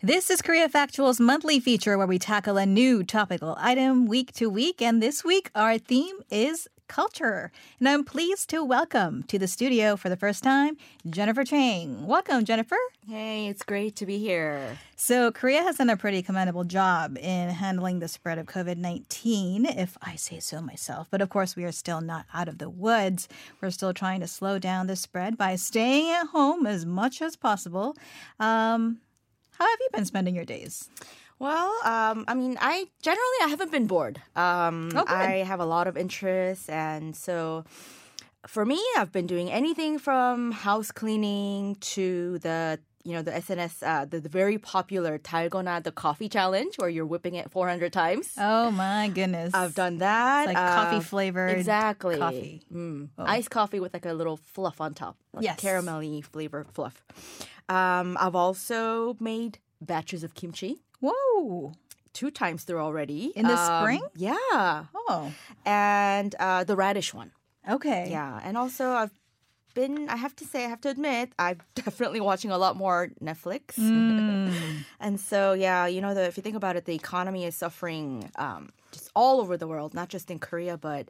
This is Korea Factual's monthly feature where we tackle a new topical item week to week. And this week, our theme is culture. And I'm pleased to welcome to the studio for the first time Jennifer Chang. Welcome, Jennifer. Hey, it's great to be here. So, Korea has done a pretty commendable job in handling the spread of COVID 19, if I say so myself. But of course, we are still not out of the woods. We're still trying to slow down the spread by staying at home as much as possible. Um, how have you been spending your days? Well, um, I mean, I generally I haven't been bored. Um, Oh. I have a lot of interests, and so for me, I've been doing anything from house cleaning to the you know the SNS, uh, the, the very popular Dalgona the coffee challenge, where you're whipping it 400 times. Oh my goodness. I've done that. like Uh, coffee flavored exactly coffee. Mm. Oh. Iced coffee with like a little fluff on top, like Yes. caramelly flavor fluff. Um, I've also made batches of kimchi. Whoa. two times through already. In the Um, spring? Yeah. Oh. And uh, the radish one. Okay. Yeah. And also, I've been, I have to say, I have to admit, I'm definitely watching a lot more Netflix. Mm. and so, yeah, you know, the, if you think about it, the economy is suffering um, just all over the world, not just in Korea, but.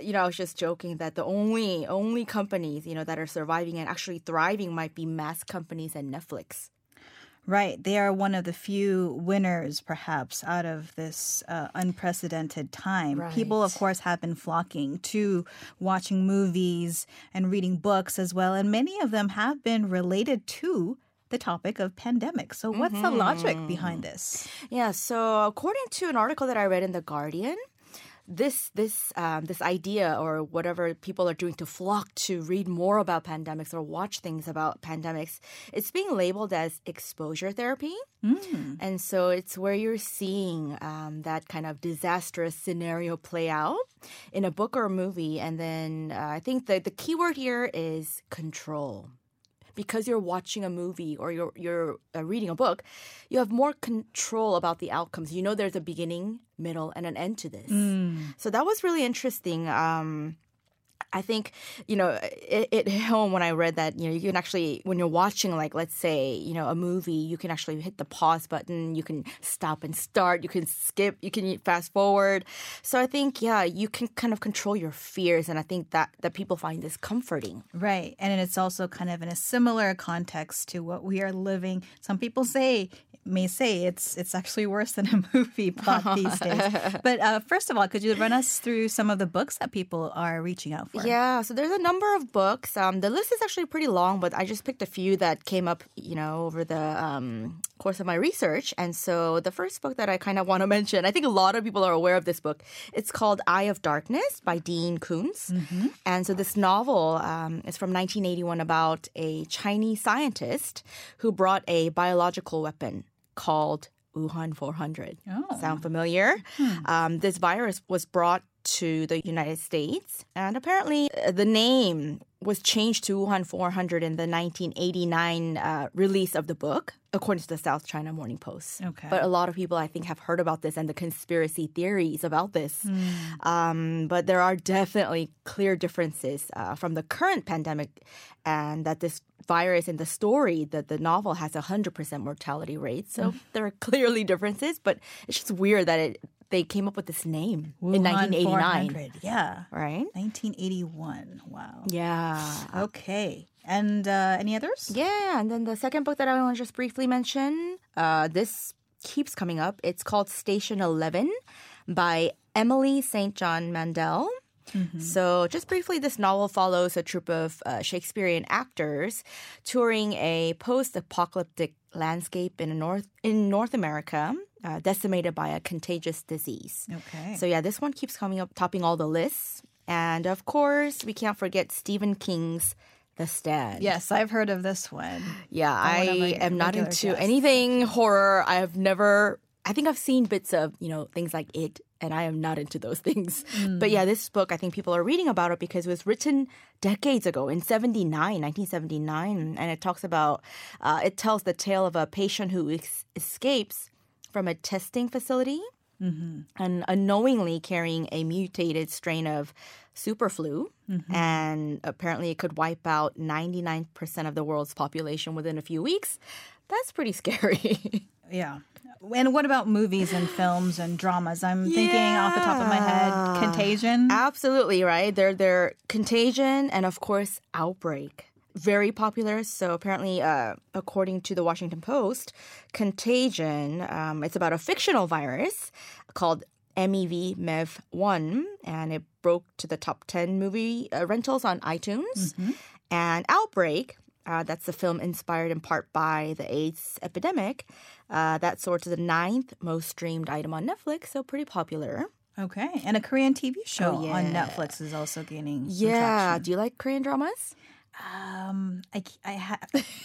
You know, I was just joking that the only only companies you know that are surviving and actually thriving might be mass companies and Netflix. Right. They are one of the few winners, perhaps, out of this uh, unprecedented time. People, of course, have been flocking to watching movies and reading books as well. And many of them have been related to the topic of pandemic. So, what's the logic behind this? Yeah, so according to an article that I read in the Guardian, this this um, this idea or whatever people are doing to flock to read more about pandemics or watch things about pandemics, it's being labeled as exposure therapy, and so it's where you're seeing um, that kind of disastrous scenario play out in a book or a movie, and then uh, I think the the key word here is control because you're watching a movie or you're you're uh, reading a book, you have more control about the outcomes. You know, there's a beginning, middle, and an end to this. So that was really interesting. Um, I think you know it, it hit home when I read that you know you can actually when you're watching like let's say you know a movie you can actually hit the pause button you can stop and start you can skip you can fast forward so I think yeah you can kind of control your fears and I think that that people find this comforting Right. And it's also kind of in a similar context to what we are living. Some people say, may say it's it's actually worse than a movie plot these days. But uh, first of all, could you run us through some of the books that people are reaching out for? Yeah, so there's a number of books. Um, the list is actually pretty long, but I just picked a few that came up, you know, over the um, course of my research. And so the first book that I kind of want to mention, I think a lot of people are aware of this book. It's called Eye of Darkness by Dean Koontz. And so this novel um, is from 1981 about a Chinese scientist who brought a biological weapon called Wuhan 400. Oh. Sound familiar? Um, this virus was brought to the United States, and apparently uh, the name was changed to Wuhan 400 in the 1989 uh, release of the book, according to the South China Morning Post. Okay. But a lot of people, I think, have heard about this and the conspiracy theories about this. Um, but there are definitely clear differences uh, from the current pandemic, and that this virus in the story, that the novel has a 100% mortality rate. So there are clearly differences, but it's just weird that it they came up with this name in 1989. Yeah. Right? 1981. Wow. Yeah. Okay. And uh, any others? Yeah, and then the second book that I want to just briefly mention, uh, this keeps coming up. It's called Station Eleven by Emily St. John Mandel. So, just briefly, this novel follows a troupe of uh, Shakespearean actors touring a post-apocalyptic landscape in North in North America, uh, decimated by a contagious disease. Okay. So yeah, this one keeps coming up, topping all the lists. And of course, we can't forget Stephen King's The Stand. yes, I've heard of this one. Yeah, I am not into guests. anything horror. I have never. I think I've seen bits of you know things like it, and I am not into those things. Mm. But yeah, this book I think people are reading about it because it was written decades ago in 79, 1979, and it talks about. Uh, it tells the tale of a patient who ex- escapes from a testing facility Mm-hmm. and unknowingly carrying a mutated strain of superflu. Mm-hmm. And apparently, it could wipe out 99% of the world's population within a few weeks. That's pretty scary. Yeah. And what about movies and films and dramas? I'm thinking off the top of my head, Contagion. Absolutely, right? They're they're Contagion and of course Outbreak. Very popular. So apparently, uh, according to the Washington Post, Contagion, um, it's about a fictional virus called E MEV MEV1, and it broke to the top 10 movie uh, rentals on iTunes. And Outbreak, uh, that's the film inspired in part by the AIDS epidemic. Uh, that soared to the ninth most streamed item on Netflix, so pretty popular. Okay. And a Korean TV show Oh, on. Netflix is also gaining Yeah. traction. Do you like Korean dramas? Um, I, I ha-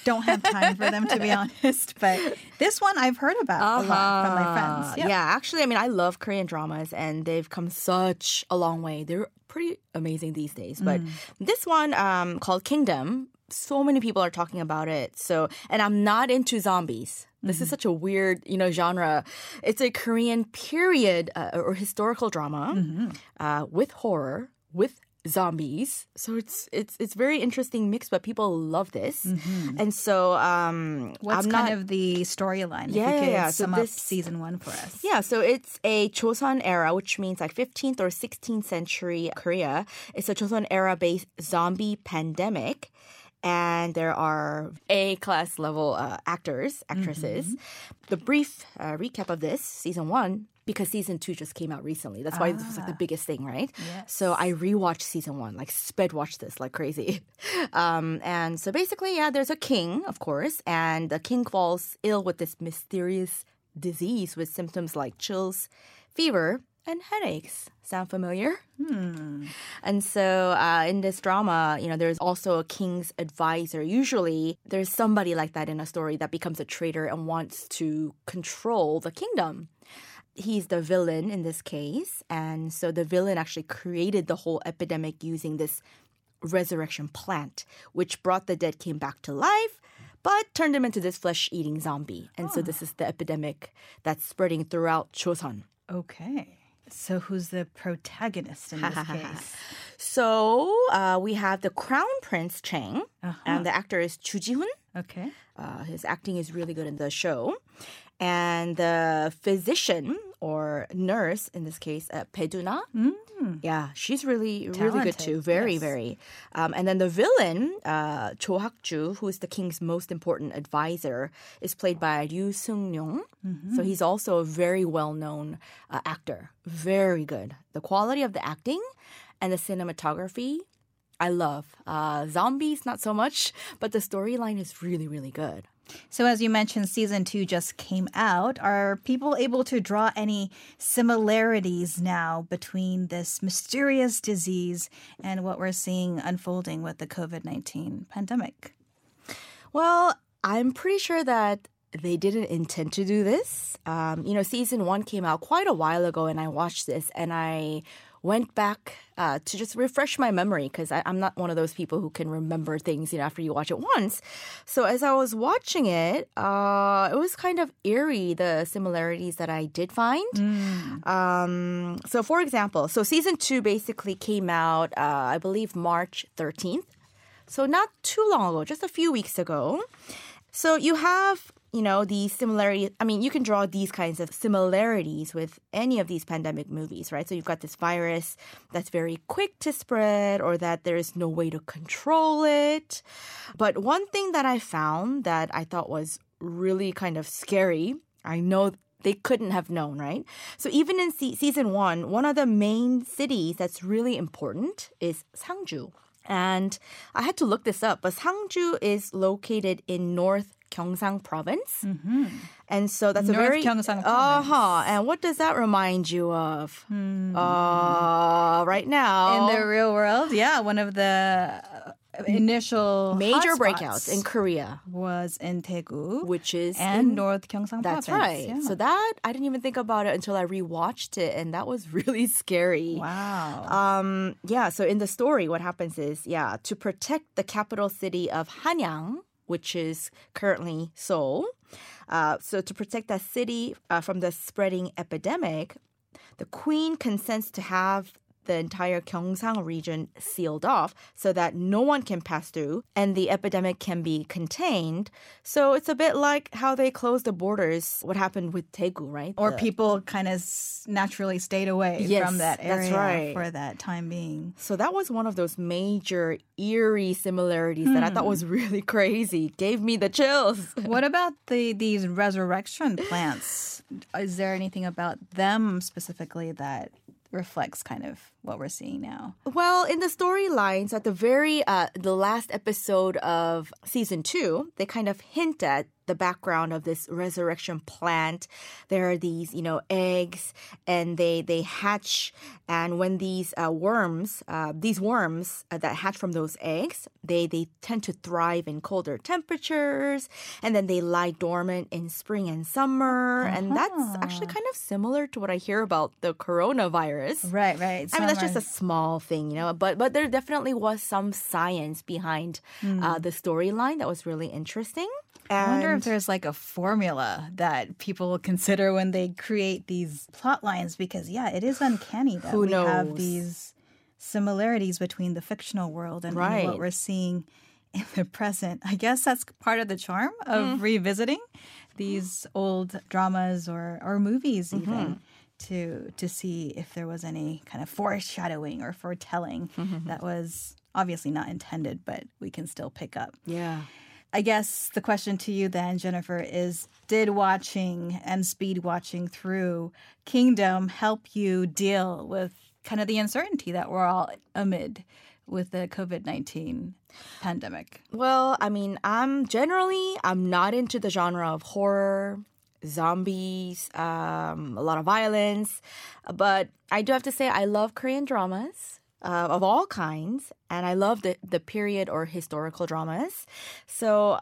don't have time for them to be honest, but this one I've heard about a lot from my friends. Uh-huh. Yeah. actually, I mean, I love Korean dramas and they've come such a long way. They're pretty amazing these days. But Mm. this one um, called Kingdom, so many people are talking about it. So, and I'm not into zombies. This Mm-hmm. is such a weird, you know, genre. It's a Korean period uh, or historical drama Mm-hmm. uh, with horror, with zombies. So it's it's it's very interesting mix, but people love this. And so um, Mm-hmm. What's I'm kind not, of the storyline? Yeah, if you yeah, could yeah. So sum this- up season one for us. Yeah, so it's a Joseon era, which means like 15th or 16th century Korea. It's a Joseon era based zombie pandemic. And there are A class level uh, actors, actresses. The brief uh, recap of this season one, because season two just came out recently. That's why this was like the biggest thing, right? Yes. So I rewatched season one, like sped watched this like crazy. Um, and so basically, yeah, there's a king, of course, and the king falls ill with this mysterious disease with symptoms like chills, fever, and headaches. Sound familiar? Hmm. And so uh, in this drama, you know, there's also a king's advisor. Usually there's somebody like that in a story that becomes a traitor and wants to control the kingdom. He's the villain in this case. And so the villain actually created the whole epidemic using this resurrection plant, which brought the dead king back to life. But turned him into this flesh-eating zombie, and so this is the epidemic that's spreading throughout Joseon. Okay. So who's the protagonist in this case? So uh, we have the Crown Prince Chang, and the actor is Ju Ji-hoon. Okay. Uh, his acting is really good in the show. And the physician or nurse, in this case, uh, Bae Doona. Yeah, she's really, really good too. Very, yes. very. Um, and then the villain, uh, Cho Hak-ju, who is the king's most important advisor, is played by Ryu Seung-ryong. So he's also a very well-known uh, actor. Very good. The quality of the acting and the cinematography, I love. Uh, zombies, not so much, but the storyline is really, really good. So, as you mentioned, season two just came out. Are people able to draw any similarities now between this mysterious disease and what we're seeing unfolding with the COVID 19 pandemic? Well, I'm pretty sure that they didn't intend to do this. Um, you know, season one came out quite a while ago, and I watched this and I went back uh, to just refresh my memory because I'm not one of those people who can remember things, you know, after you watch it once. So as I was watching it, uh, it was kind of eerie, the similarities that I did find. Um, so, for example, so season two basically came out, uh, I believe, March 13th. So, not too long ago, just a few weeks ago. So, you have, you know, these similarities. I mean, you can draw these kinds of similarities with any of these pandemic movies, right? So, you've got this virus that's very quick to spread or that there is no way to control it. But one thing that I found that I thought was really kind of scary, I know they couldn't have known, right? So even in se- season one, one of the main cities that's really important is Sangju. And I had to look this up, but Sangju is located in North Gyeongsang province. And so that's North a very Gyeongsang province. Uh-huh. And what does that remind you of? Uh, right now. In the real world, yeah, one of the initial major breakouts in Korea, was in Daegu which is and in North Gyeongsang That's province. right. Yeah. So that I didn't even think about it until I rewatched it, and that was really scary. wow. Um, yeah. So in the story, what happens is, yeah, to protect the capital city of Hanyang, which is currently Seoul. Uh, so to protect that city uh, from the spreading epidemic, the queen consents to have the entire Gyeongsang region sealed off so that no one can pass through and the epidemic can be contained. So it's a bit like how they closed the borders, what happened with Daegu, right? Or The- people kind of naturally stayed away Yes, from that that's area right. for that time being. So that was one of those major eerie similarities that I thought was hmm. really crazy. Gave me the chills. what about the these resurrection plants? Is there anything about them specifically that reflects kind of what we're seeing now? Well, in the storylines at the very uh, the last episode of season two, they kind of hint at the background of this resurrection plant. There are these, you know, eggs, and they they hatch. And when these uh, worms, uh, these worms uh, that hatch from those eggs, they they tend to thrive in colder temperatures, and then they lie dormant in spring and summer. And that's actually kind of similar to what I hear about the coronavirus. Right, right. I mean, that's just a small thing, you know. But but there definitely was some science behind uh, the storyline that was really interesting. I wonder if there's like a formula that people consider when they create these plot lines because yeah, it is uncanny that we have these similarities between the fictional world and, and Right. what we're seeing in the present. I guess that's part of the charm of Mm. revisiting these old dramas or or movies Mm-hmm. even. To, to see if there was any kind of foreshadowing or foretelling Mm-hmm. that was obviously not intended, but we can still pick up. yeah. I guess the question to you then, Jennifer, is did watching and speed watching through Kingdom help you deal with kind of the uncertainty that we're all amid with the COVID 19 pandemic? Well, I mean, I'm generally I'm not into the genre of horror, zombies, um, a lot of violence, but I do have to say I love Korean dramas. Uh, of all kinds, and I love the, the period or historical dramas. So,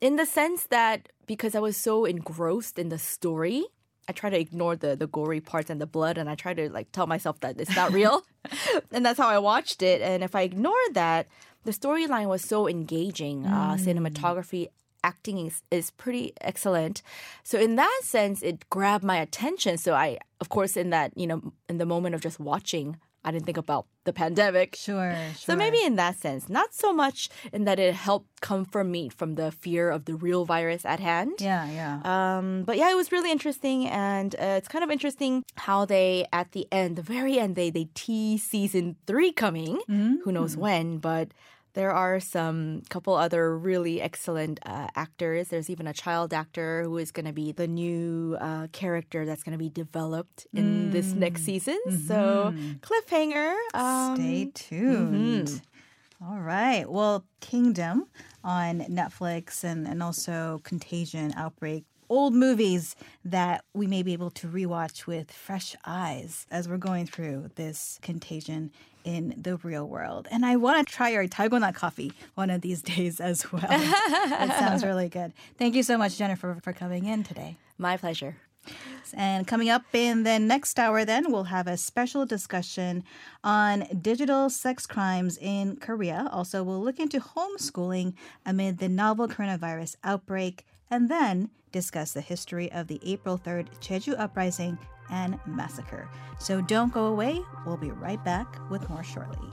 in the sense that because I was so engrossed in the story, I try to ignore the the gory parts and the blood, and I try to like tell myself that it's not real, and that's how I watched it. And if I ignore that, the storyline was so engaging. Uh, cinematography, acting is, is pretty excellent. So in that sense, it grabbed my attention. So I, of course, in that you know, in the moment of just watching, I didn't think about the pandemic. Sure, sure, So maybe in that sense, not so much in that it helped comfort me from the fear of the real virus at hand. Yeah, yeah. Um, but yeah, it was really interesting, and uh, it's kind of interesting how they, at the end, the very end, they they tease season three coming. Who knows when? But there are some couple other really excellent uh, actors. There's even a child actor who is going to be the new uh, character that's going to be developed in this next season. So cliffhanger. Um, Stay tuned. All right. Well, Kingdom on Netflix and, and also Contagion, Outbreak, old movies that we may be able to rewatch with fresh eyes as we're going through this contagion in the real world. And I want to try your Dalgona coffee one of these days as well. it sounds really good. Thank you so much, Jennifer, for coming in today. My pleasure. And coming up in the next hour, then, we'll have a special discussion on digital sex crimes in Korea. Also, we'll look into homeschooling amid the novel coronavirus outbreak, and then discuss the history of the April 3rd Jeju uprising and massacre. So don't go away. We'll be right back with more shortly.